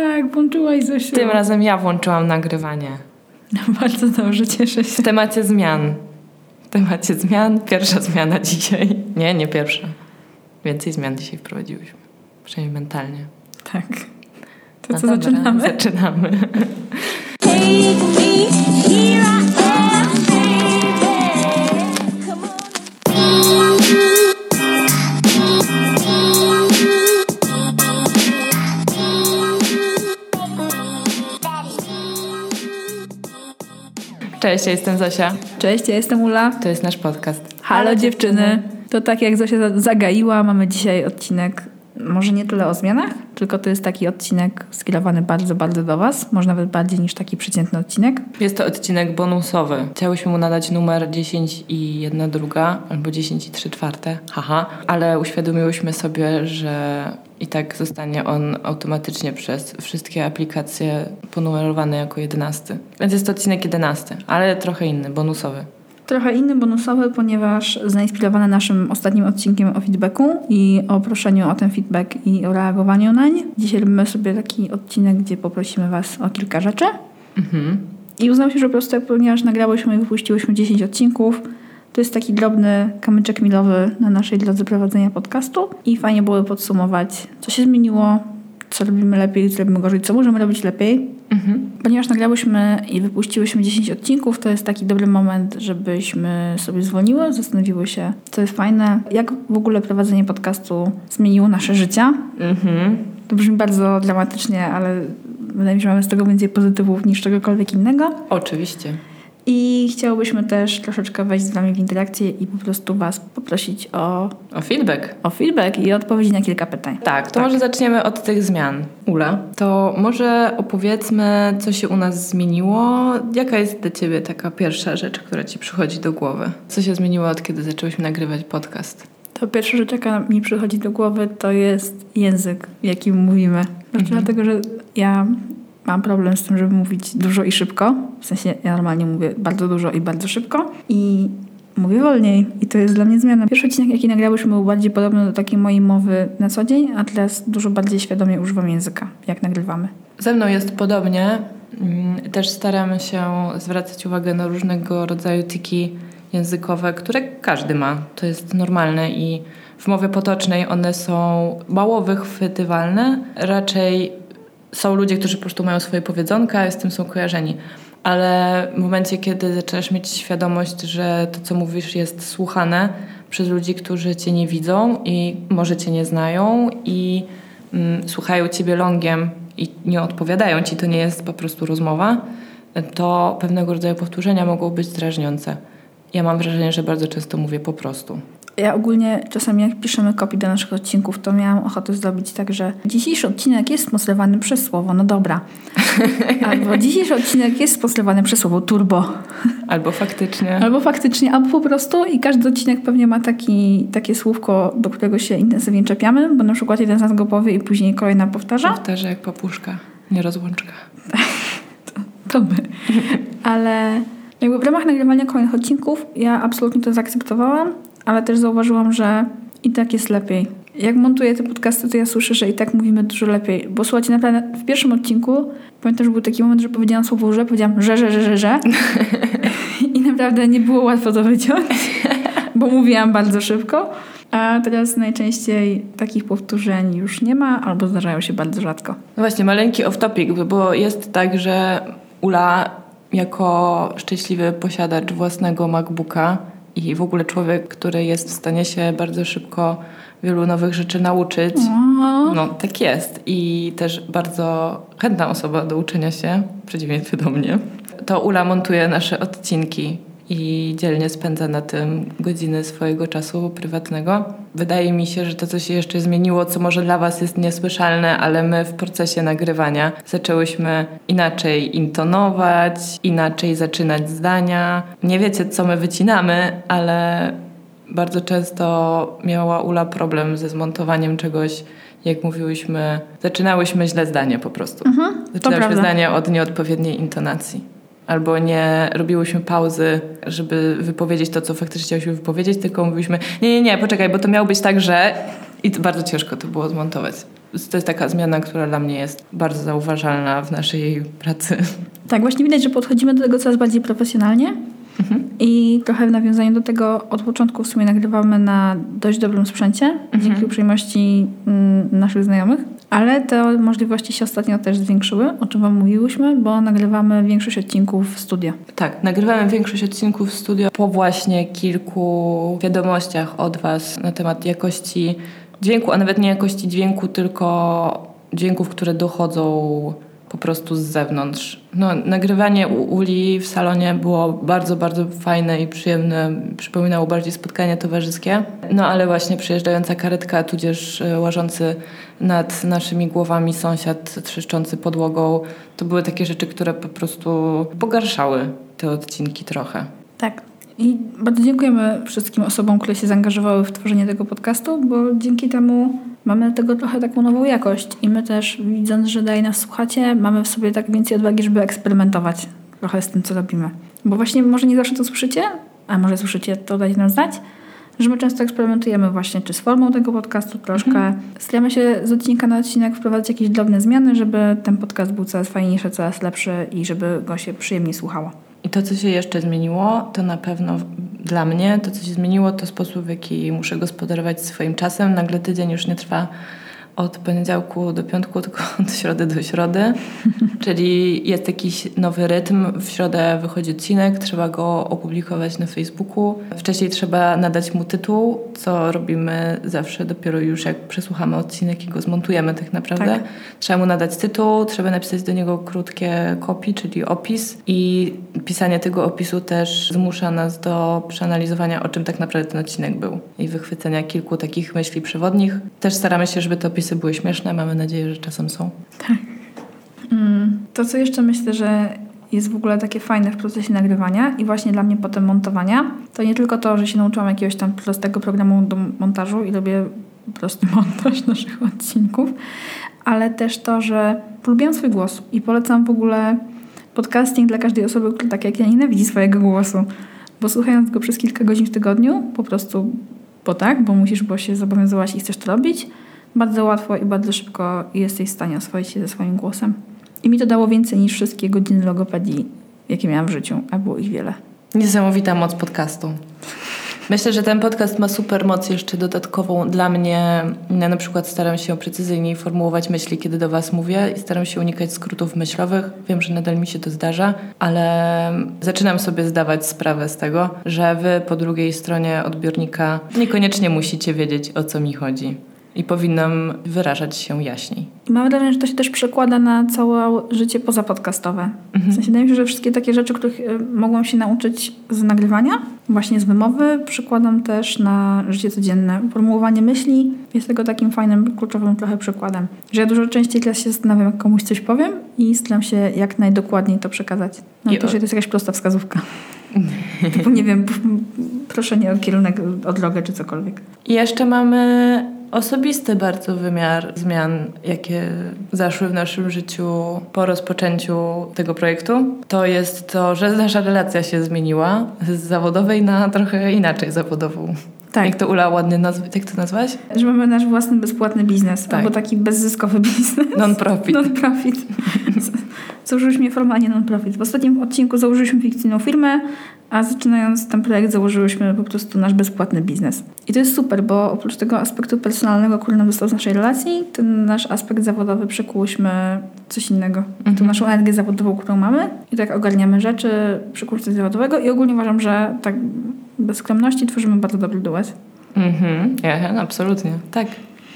Tak, włączyłaś Zosiu. Tym razem ja włączyłam nagrywanie. Bardzo dobrze, cieszę się. W temacie zmian. W temacie zmian. Pierwsza zmiana dzisiaj. Nie, nie pierwsza. Więcej zmian dzisiaj wprowadziłyśmy. Przynajmniej mentalnie. Tak. To No co, dobra, zaczynamy? Zaczynamy. Cześć, ja jestem Zosia. Cześć, ja jestem Ula. To jest nasz podcast. Halo dziewczyny. To tak jak Zosia za- zagaiła, mamy dzisiaj odcinek może nie tyle o zmianach, tylko to jest taki odcinek skierowany bardzo, bardzo do Was. Może nawet bardziej niż taki przeciętny odcinek. Jest to odcinek bonusowy. Chciałyśmy mu nadać numer 10 i 1 druga, albo 10 i 3 czwarte. Haha. Ale uświadomiłyśmy sobie, że i tak zostanie on automatycznie przez wszystkie aplikacje ponumerowany jako 11. Więc jest to odcinek 11, ale trochę inny, bonusowy. Trochę inny, bonusowy, ponieważ zainspirowany naszym ostatnim odcinkiem o feedbacku i o proszeniu o ten feedback i o reagowaniu nań. Dzisiaj robimy sobie taki odcinek, gdzie poprosimy Was o kilka rzeczy. Mhm. I uznało się, że po prostu ponieważ nagrałyśmy i wypuściłyśmy 10 odcinków, to jest taki drobny kamyczek milowy na naszej drodze prowadzenia podcastu i fajnie byłoby podsumować, co się zmieniło, co robimy lepiej, co robimy gorzej, co możemy robić lepiej. Mhm. Ponieważ nagrałyśmy i wypuściłyśmy 10 odcinków, to jest taki dobry moment, żebyśmy sobie zwolniły, zastanowiły się, co jest fajne, jak w ogóle prowadzenie podcastu zmieniło nasze życia. Mhm. To brzmi bardzo dramatycznie, ale wydaje mi się, że mamy z tego więcej pozytywów niż czegokolwiek innego. Oczywiście. I chciałobyśmy też troszeczkę wejść z Wami w interakcję i po prostu Was poprosić o, O feedback. o feedback i odpowiedzi na kilka pytań. Tak, to może zaczniemy od tych zmian. Ula, to może opowiedzmy, co się u nas zmieniło. Jaka jest dla Ciebie taka pierwsza rzecz, która Ci przychodzi do głowy? Co się zmieniło od kiedy zaczęłyśmy nagrywać podcast? To pierwsza rzecz, jaka mi przychodzi do głowy, to jest język, jakim mówimy. Znaczy, Dlatego, że ja mam problem z tym, żeby mówić dużo i szybko. W sensie ja normalnie mówię bardzo dużo i bardzo szybko. I mówię wolniej. I to jest dla mnie zmiana. Pierwszy odcinek, jaki nagrałyśmy, był bardziej podobny do takiej mojej mowy na co dzień, a teraz dużo bardziej świadomie używam języka, jak nagrywamy. Ze mną jest podobnie. Mm, Też staram się zwracać uwagę na różnego rodzaju tiki językowe, które każdy ma. To jest normalne i w mowie potocznej one są mało wychwytywalne. Raczej są ludzie, którzy po prostu mają swoje powiedzonka z tym są kojarzeni. Ale w momencie, kiedy zaczynasz mieć świadomość, że to, co mówisz, jest słuchane przez ludzi, którzy cię nie widzą i może cię nie znają i mm, słuchają ciebie longiem i nie odpowiadają ci, to nie jest po prostu rozmowa, to pewnego rodzaju powtórzenia mogą być drażniące. Ja mam wrażenie, że bardzo często mówię po prostu. Ja ogólnie czasami jak piszemy kopii do naszych odcinków, to miałam ochotę zrobić tak, że dzisiejszy odcinek jest sponsorowany przez słowo, no dobra. Albo dzisiejszy odcinek jest sponsorowany przez słowo turbo. Albo faktycznie. Albo faktycznie, albo po prostu i każdy odcinek pewnie ma taki, takie słówko, do którego się intensywnie czepiamy, bo na przykład jeden z nas go powie i później kolejna powtarza. Powtarza jak papuszka, nie rozłączka. To my. Ale jakby w ramach nagrywania kolejnych odcinków ja absolutnie to zaakceptowałam, ale też zauważyłam, że i tak jest lepiej. Jak montuję te podcasty, to ja słyszę, że i tak mówimy dużo lepiej. Bo słuchajcie, naprawdę w pierwszym odcinku pamiętam, że był taki moment, że powiedziałam słowo że, powiedziałam że, że, że, że, że. I naprawdę nie było łatwo to wyciąć, bo mówiłam bardzo szybko. A teraz najczęściej takich powtórzeń już nie ma, albo zdarzają się bardzo rzadko. No właśnie, maleńki off-topic, bo jest tak, że Ula jako szczęśliwy posiadacz własnego MacBooka i w ogóle człowiek, który jest w stanie się bardzo szybko wielu nowych rzeczy nauczyć, no. Tak jest. I też bardzo chętna osoba do uczenia się, w przeciwieństwie do mnie, to Ula montuje nasze odcinki i dzielnie spędza na tym godziny swojego czasu prywatnego. Wydaje mi się, że to, co się jeszcze zmieniło, co może dla Was jest niesłyszalne, ale my w procesie nagrywania zaczęłyśmy inaczej intonować, inaczej zaczynać zdania. Nie wiecie, co my wycinamy, ale bardzo często miała Ula problem ze zmontowaniem czegoś, jak mówiłyśmy, zaczynałyśmy źle zdanie po prostu. Zaczynałyśmy prawda. zdanie od nieodpowiedniej intonacji. Albo nie robiłyśmy pauzy, żeby wypowiedzieć to, co faktycznie chciałyśmy wypowiedzieć, tylko mówiliśmy, nie, nie, nie, poczekaj, bo to miało być tak, że... I bardzo ciężko to było zmontować. to jest taka zmiana, która dla mnie jest bardzo zauważalna w naszej pracy. Tak, właśnie widać, że podchodzimy do tego coraz bardziej profesjonalnie. I trochę w nawiązaniu do tego od początku w sumie nagrywamy na dość dobrym sprzęcie, dzięki uprzejmości mm, naszych znajomych. Ale te możliwości się ostatnio też zwiększyły, o czym Wam mówiłyśmy, bo nagrywamy większość odcinków w studio. Tak, nagrywałem większość odcinków w studio po właśnie kilku wiadomościach od Was na temat jakości dźwięku, a nawet nie jakości dźwięku, tylko dźwięków, które dochodzą po prostu z zewnątrz. No, nagrywanie u Uli w salonie było bardzo, bardzo fajne i przyjemne. Przypominało bardziej spotkanie towarzyskie. No ale właśnie przyjeżdżająca karetka, tudzież e, łażący nad naszymi głowami sąsiad trzeszczący podłogą, to były takie rzeczy, które po prostu pogarszały te odcinki trochę. Tak. I bardzo dziękujemy wszystkim osobom, które się zaangażowały w tworzenie tego podcastu, bo dzięki temu mamy tego trochę taką nową jakość. I my też, widząc, że dalej nas słuchacie, mamy w sobie tak więcej odwagi, żeby eksperymentować trochę z tym, co robimy. Bo właśnie może nie zawsze to słyszycie, a może słyszycie, to dajcie nam znać, że my często eksperymentujemy właśnie czy z formą tego podcastu troszkę. Staramy się z odcinka na odcinek wprowadzać jakieś drobne zmiany, żeby ten podcast był coraz fajniejszy, coraz lepszy i żeby go się przyjemniej słuchało. I to, co się jeszcze zmieniło, to na pewno dla mnie, to, co się zmieniło, to sposób, w jaki muszę gospodarować swoim czasem. Nagle tydzień już nie trwa od poniedziałku do piątku, tylko od środy do środy. Czyli jest jakiś nowy rytm. W środę wychodzi odcinek, trzeba go opublikować na Facebooku. Wcześniej trzeba nadać mu tytuł, co robimy zawsze dopiero już jak przesłuchamy odcinek i go zmontujemy tak naprawdę. Tak. Trzeba mu nadać tytuł, trzeba napisać do niego krótkie kopii, czyli opis i pisanie tego opisu też zmusza nas do przeanalizowania, o czym tak naprawdę ten odcinek był i wychwycenia kilku takich myśli przewodnich. Też staramy się, żeby te opisy były śmieszne. Mamy nadzieję, że czasem są. Mm, To, co jeszcze myślę, że jest w ogóle takie fajne w procesie nagrywania i właśnie dla mnie potem montowania, to nie tylko to, że się nauczyłam jakiegoś tam prostego programu do montażu i robię prosty montaż naszych odcinków, ale też to, że polubiłam swój głos i polecam w ogóle podcasting dla każdej osoby, która tak jak ja nienawidzi swojego głosu, bo słuchając go przez kilka godzin w tygodniu, po prostu bo tak, bo musisz, bo się zobowiązałaś i chcesz to robić, bardzo łatwo i bardzo szybko jesteś w stanie oswoić się ze swoim głosem. I mi to dało więcej niż wszystkie godziny logopedii, jakie miałam w życiu, a było ich wiele. Niesamowita moc podcastu. Myślę, że ten podcast ma super moc jeszcze dodatkową dla mnie. Ja na przykład staram się precyzyjniej formułować myśli, kiedy do Was mówię i staram się unikać skrótów myślowych. Wiem, że nadal mi się to zdarza, ale zaczynam sobie zdawać sprawę z tego, że Wy po drugiej stronie odbiornika niekoniecznie musicie wiedzieć, o co mi chodzi. I powinnam wyrażać się jaśniej. Mam wrażenie, że to się też przekłada na całe życie pozapodcastowe. W sensie wydaje mi się, że wszystkie takie rzeczy, których y, mogłam się nauczyć z nagrywania, właśnie z wymowy, przekładam też na życie codzienne. Formułowanie myśli jest tego takim fajnym, kluczowym trochę przykładem. Że ja dużo częściej teraz się zastanawiam, jak komuś coś powiem i staram się jak najdokładniej to przekazać. No to, że to jest jakaś prosta wskazówka. Typu, nie wiem, proszę nie o kierunek, o drogę czy cokolwiek. I jeszcze mamy osobisty bardzo wymiar zmian, jakie zaszły w naszym życiu po rozpoczęciu tego projektu. To jest to, że nasza relacja się zmieniła z zawodowej na trochę inaczej zawodową. Tak. Jak to Ula ładnie nazw- jak to nazwaś? Że mamy nasz własny bezpłatny biznes, Tak. albo taki bezzyskowy biznes. Non-profit. Non-profit. Założyliśmy formalnie non-profit. W ostatnim odcinku założyliśmy fikcyjną firmę, a zaczynając ten projekt założyłyśmy po prostu nasz bezpłatny biznes. I to jest super, bo oprócz tego aspektu personalnego, który nam został z naszej relacji, ten nasz aspekt zawodowy przekułyśmy w coś innego. Tą naszą energię zawodową, którą mamy i tak ogarniamy rzeczy przy kursie zawodowego i ogólnie uważam, że tak bez skromności tworzymy bardzo dobry duet. Mhm, ja, absolutnie. Tak,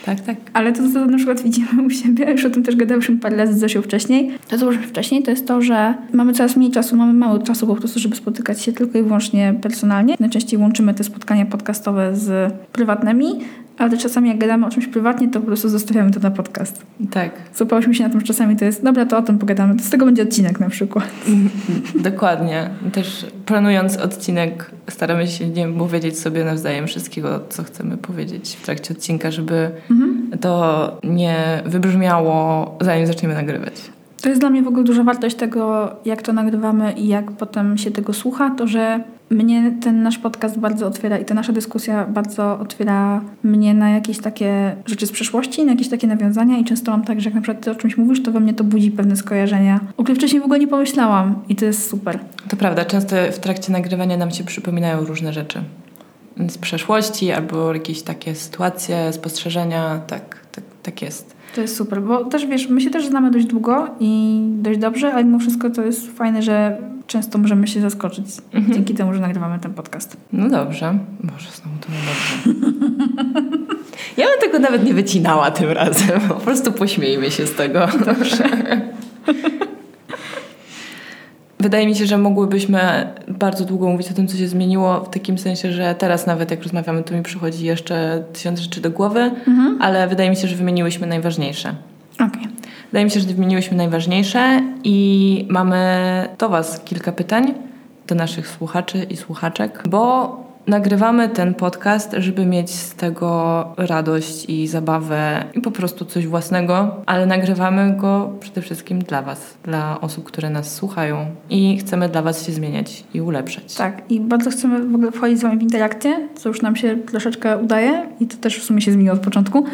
tak, tak. Ale to, co na przykład widzimy u siebie, już o tym też gadałyśmy parę razy z Zosią wcześniej, to co już wcześniej, to jest to, że mamy coraz mniej czasu, mamy mało czasu po prostu, żeby spotykać się tylko i wyłącznie personalnie. Najczęściej łączymy te spotkania podcastowe z prywatnymi, ale czasami jak gadamy o czymś prywatnie, to po prostu zostawiamy to na podcast. Tak. Złapałyśmy się na tym, że czasami to jest, dobra, to o tym pogadamy, to z tego będzie odcinek na przykład. Dokładnie. Też planując odcinek, staramy się nie powiedzieć sobie nawzajem wszystkiego, co chcemy powiedzieć w trakcie odcinka, żeby to nie wybrzmiało, zanim zaczniemy nagrywać. To jest dla mnie w ogóle duża wartość tego, jak to nagrywamy i jak potem się tego słucha, to że mnie ten nasz podcast bardzo otwiera i ta nasza dyskusja bardzo otwiera mnie na jakieś takie rzeczy z przeszłości, na jakieś takie nawiązania i często mam tak, że jak na przykład ty o czymś mówisz, to we mnie to budzi pewne skojarzenia, o których wcześniej w ogóle nie pomyślałam i to jest super. To prawda, często w trakcie nagrywania nam się przypominają różne rzeczy z przeszłości albo jakieś takie sytuacje, spostrzeżenia. Tak, tak, tak jest. To jest super, bo też wiesz, my się też znamy dość długo i dość dobrze, ale mimo wszystko to jest fajne, że często możemy się zaskoczyć Mhm. dzięki temu, że nagrywamy ten podcast. No dobrze. Boże, znowu to nie dobrze. Ja bym tego nawet nie wycinała tym razem. Po prostu pośmiejmy się z tego. Dobrze. Wydaje mi się, że mogłybyśmy bardzo długo mówić o tym, co się zmieniło, w takim sensie, że teraz nawet jak rozmawiamy, to mi przychodzi jeszcze tysiąc rzeczy do głowy, ale wydaje mi się, że wymieniłyśmy najważniejsze. Okej. Wydaje mi się, że wymieniłyśmy najważniejsze i mamy do Was kilka pytań, do naszych słuchaczy i słuchaczek, bo nagrywamy ten podcast, żeby mieć z tego radość i zabawę i po prostu coś własnego, ale nagrywamy go przede wszystkim dla Was, dla osób, które nas słuchają i chcemy dla Was się zmieniać i ulepszać. Tak, i bardzo chcemy w ogóle wchodzić z Wami w interakcję, co już nam się troszeczkę udaje i to też w sumie się zmieniło od początku.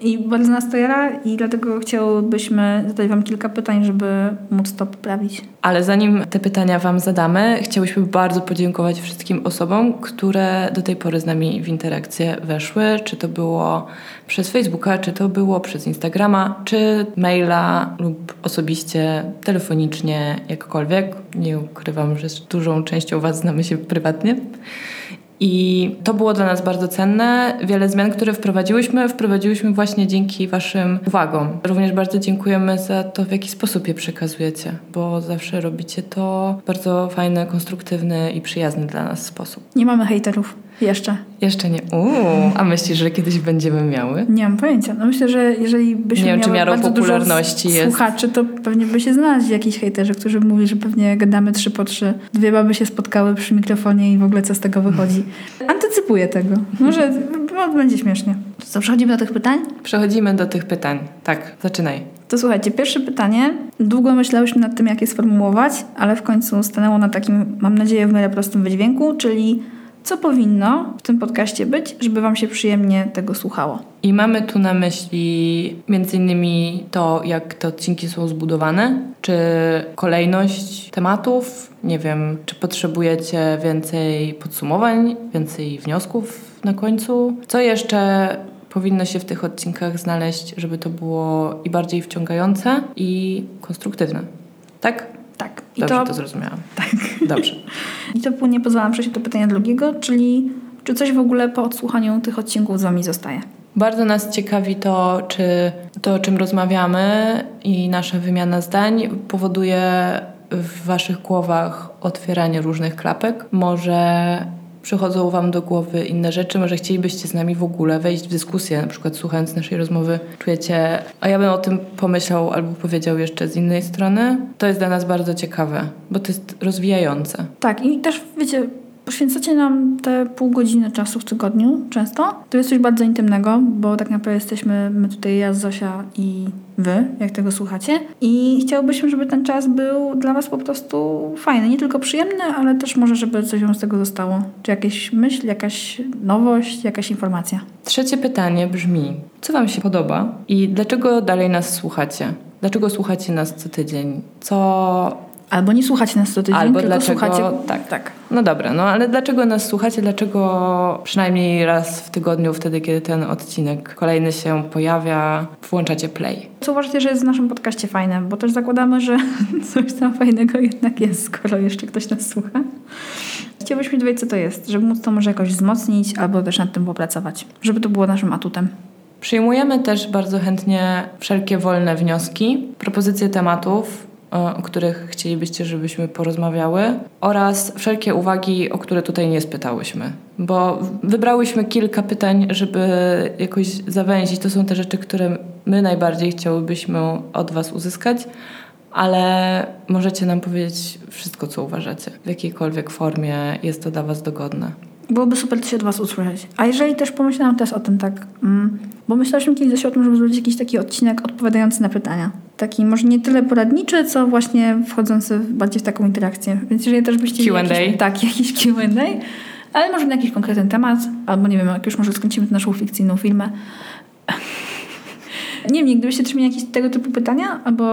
I bardzo nas to jara i dlatego chciałybyśmy zadać Wam kilka pytań, żeby móc to poprawić. Ale zanim te pytania Wam zadamy, chciałyśmy bardzo podziękować wszystkim osobom, które do tej pory z nami w interakcję weszły. Czy to było przez Facebooka, czy to było przez Instagrama, czy maila lub osobiście, telefonicznie, jakkolwiek. Nie ukrywam, że z dużą częścią Was znamy się prywatnie. I to było dla nas bardzo cenne. Wiele zmian, które wprowadziłyśmy, wprowadziłyśmy właśnie dzięki Waszym uwagom. Również bardzo dziękujemy za to, w jaki sposób je przekazujecie, bo zawsze robicie to w bardzo fajny, konstruktywny i przyjazny dla nas sposób. Nie mamy hejterów jeszcze. Jeszcze nie. Uuu, a myślisz, że kiedyś będziemy miały? Nie mam pojęcia. No myślę, że jeżeli byśmy Nie wiem, miały miarą bardzo popularności dużo jest. słuchaczy, to pewnie by się znaleźli jakiś hejterzy, którzy by mówili, że pewnie gadamy trzy po trzy. Dwie baby się spotkały przy mikrofonie i w ogóle co z tego wychodzi. Antycypuję tego. Może no, będzie śmiesznie. To co, przechodzimy do tych pytań? Przechodzimy do tych pytań. Tak, zaczynaj. To słuchajcie, pierwsze pytanie. Długo myślałyśmy nad tym, jak je sformułować, ale w końcu stanęło na takim, mam nadzieję, w miarę prostym wydźwięku, czyli co powinno w tym podcaście być, żeby Wam się przyjemnie tego słuchało. I mamy tu na myśli innymi to, jak te odcinki są zbudowane, czy kolejność tematów, nie wiem, czy potrzebujecie więcej podsumowań, więcej wniosków na końcu. Co jeszcze powinno się w tych odcinkach znaleźć, żeby to było i bardziej wciągające, i konstruktywne. Tak? Tak. I Dobrze to, to, zrozumiałam. Tak. Dobrze. I to płynnie pozwala nam przejść do pytania drugiego, czyli czy coś w ogóle po odsłuchaniu tych odcinków z Wami zostaje? Bardzo nas ciekawi to, czy to, o czym rozmawiamy i nasza wymiana zdań powoduje w Waszych głowach otwieranie różnych klapek. Może przychodzą Wam do głowy inne rzeczy, może chcielibyście z nami w ogóle wejść w dyskusję, na przykład słuchając naszej rozmowy, czujecie, a ja bym o tym pomyślał albo powiedział jeszcze z innej strony. To jest dla nas bardzo ciekawe, bo to jest rozwijające. Tak, i też wiecie, poświęcacie nam te pół godziny czasu w tygodniu często. To jest coś bardzo intymnego, bo tak naprawdę jesteśmy my tutaj, ja, Zosia i wy, jak tego słuchacie. I chciałbyśmy, żeby ten czas był dla was po prostu fajny. Nie tylko przyjemny, ale też może, żeby coś wam z tego zostało. Czy jakaś myśl, jakaś nowość, jakaś informacja. Trzecie pytanie brzmi: co Wam się podoba i dlaczego dalej nas słuchacie? Dlaczego słuchacie nas co tydzień? Co. Albo nie słuchacie nas co tydzień, Albo tylko dlaczego- słuchacie... tak. tak. No dobra, no ale dlaczego nas słuchacie? Dlaczego przynajmniej raz w tygodniu, wtedy kiedy ten odcinek kolejny się pojawia, włączacie play? Co uważacie, że jest w naszym podcaście fajne? Bo też zakładamy, że coś tam fajnego jednak jest, skoro jeszcze ktoś nas słucha. Chciałbyśmy dowiedzieć, co to jest, żeby móc to może jakoś wzmocnić albo też nad tym popracować, żeby to było naszym atutem. Przyjmujemy też bardzo chętnie wszelkie wolne wnioski, propozycje tematów, o których chcielibyście, żebyśmy porozmawiały, oraz wszelkie uwagi, o które tutaj nie spytałyśmy. Bo wybrałyśmy kilka pytań, żeby jakoś zawęzić. To są te rzeczy, które my najbardziej chciałybyśmy od Was uzyskać, ale możecie nam powiedzieć wszystko, co uważacie. W jakiejkolwiek formie jest to dla Was dogodne. Byłoby super coś od Was usłyszeć. A jeżeli też pomyślałam też o tym tak, mm, bo myślałyśmy kiedyś o tym, żeby zrobić jakiś taki odcinek odpowiadający na pytania. Taki może nie tyle poradniczy, co właśnie wchodzący bardziej w taką interakcję. Więc jeżeli też byście... Q&A. Jakiś, tak, jakiś Q&A, ale może na jakiś konkretny temat, albo nie wiem, jak już może tę naszą fikcyjną filmę. Nie wiem, gdybyście też mieli jakieś tego typu pytania, albo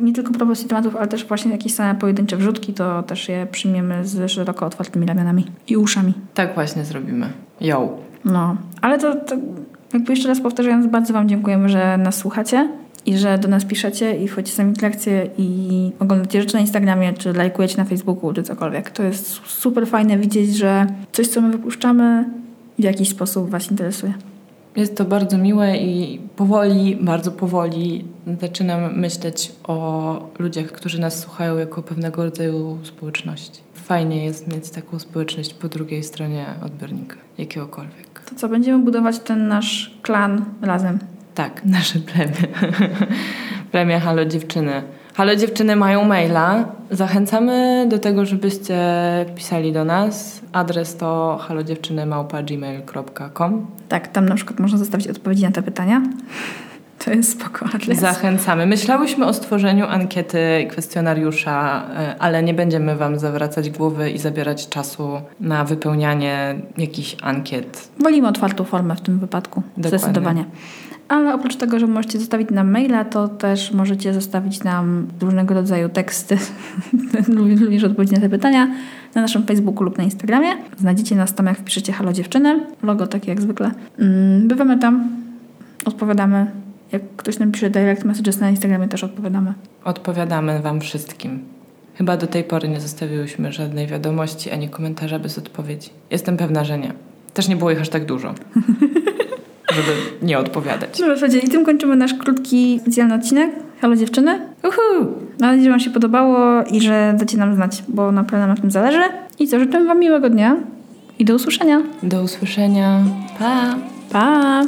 nie tylko propozycje tematów, ale też właśnie jakieś same pojedyncze wrzutki, to też je przyjmiemy z szeroko otwartymi ramionami i uszami. Tak właśnie zrobimy. Yo. No, ale to, to jakby jeszcze raz powtarzając, bardzo Wam dziękujemy, że nas słuchacie i że do nas piszecie i wchodzicie sami lekcje i oglądacie rzeczy na Instagramie, czy lajkujecie na Facebooku, czy cokolwiek. To jest super fajne widzieć, że coś, co my wypuszczamy, w jakiś sposób Was interesuje. Jest to bardzo miłe i powoli, bardzo powoli zaczynam myśleć o ludziach, którzy nas słuchają jako pewnego rodzaju społeczności. Fajnie jest mieć taką społeczność po drugiej stronie odbiornika, jakiegokolwiek. To co, będziemy budować ten nasz klan razem. Tak, nasze plemię. plemię Halo Dziewczyny. Halo Dziewczyny mają maila. Zachęcamy do tego, żebyście pisali do nas. Adres to halodziewczynymałpa.gmail.com Tak, tam na przykład można zostawić odpowiedzi na te pytania. To jest spoko adres. Zachęcamy. Myślałyśmy o stworzeniu ankiety, kwestionariusza, e, ale nie będziemy Wam zawracać głowy i zabierać czasu na wypełnianie jakichś ankiet. Wolimy otwartą formę w tym wypadku. Dokładnie. Zdecydowanie. Ale oprócz tego, że możecie zostawić nam maila, to też możecie zostawić nam różnego rodzaju teksty, również odpowiedzi na te pytania, na naszym Facebooku lub na Instagramie. Znajdziecie nas tam, jak wpiszecie Halo Dziewczyny. Logo takie jak zwykle. Mm, Bywamy tam, odpowiadamy. Jak ktoś nam pisze direct messages na Instagramie, też odpowiadamy. Odpowiadamy Wam wszystkim. Chyba do tej pory nie zostawiłyśmy żadnej wiadomości ani komentarza bez odpowiedzi. Jestem pewna, że nie. Też nie było ich aż tak dużo, żeby nie odpowiadać. No w zasadzie i tym kończymy nasz krótki, specjalny odcinek. Halo Dziewczyny. Uhu! Mam nadzieję, że Wam się podobało i że dacie nam znać, bo naprawdę nam na tym zależy. I co, życzę Wam miłego dnia i do usłyszenia. Do usłyszenia. Pa! Pa!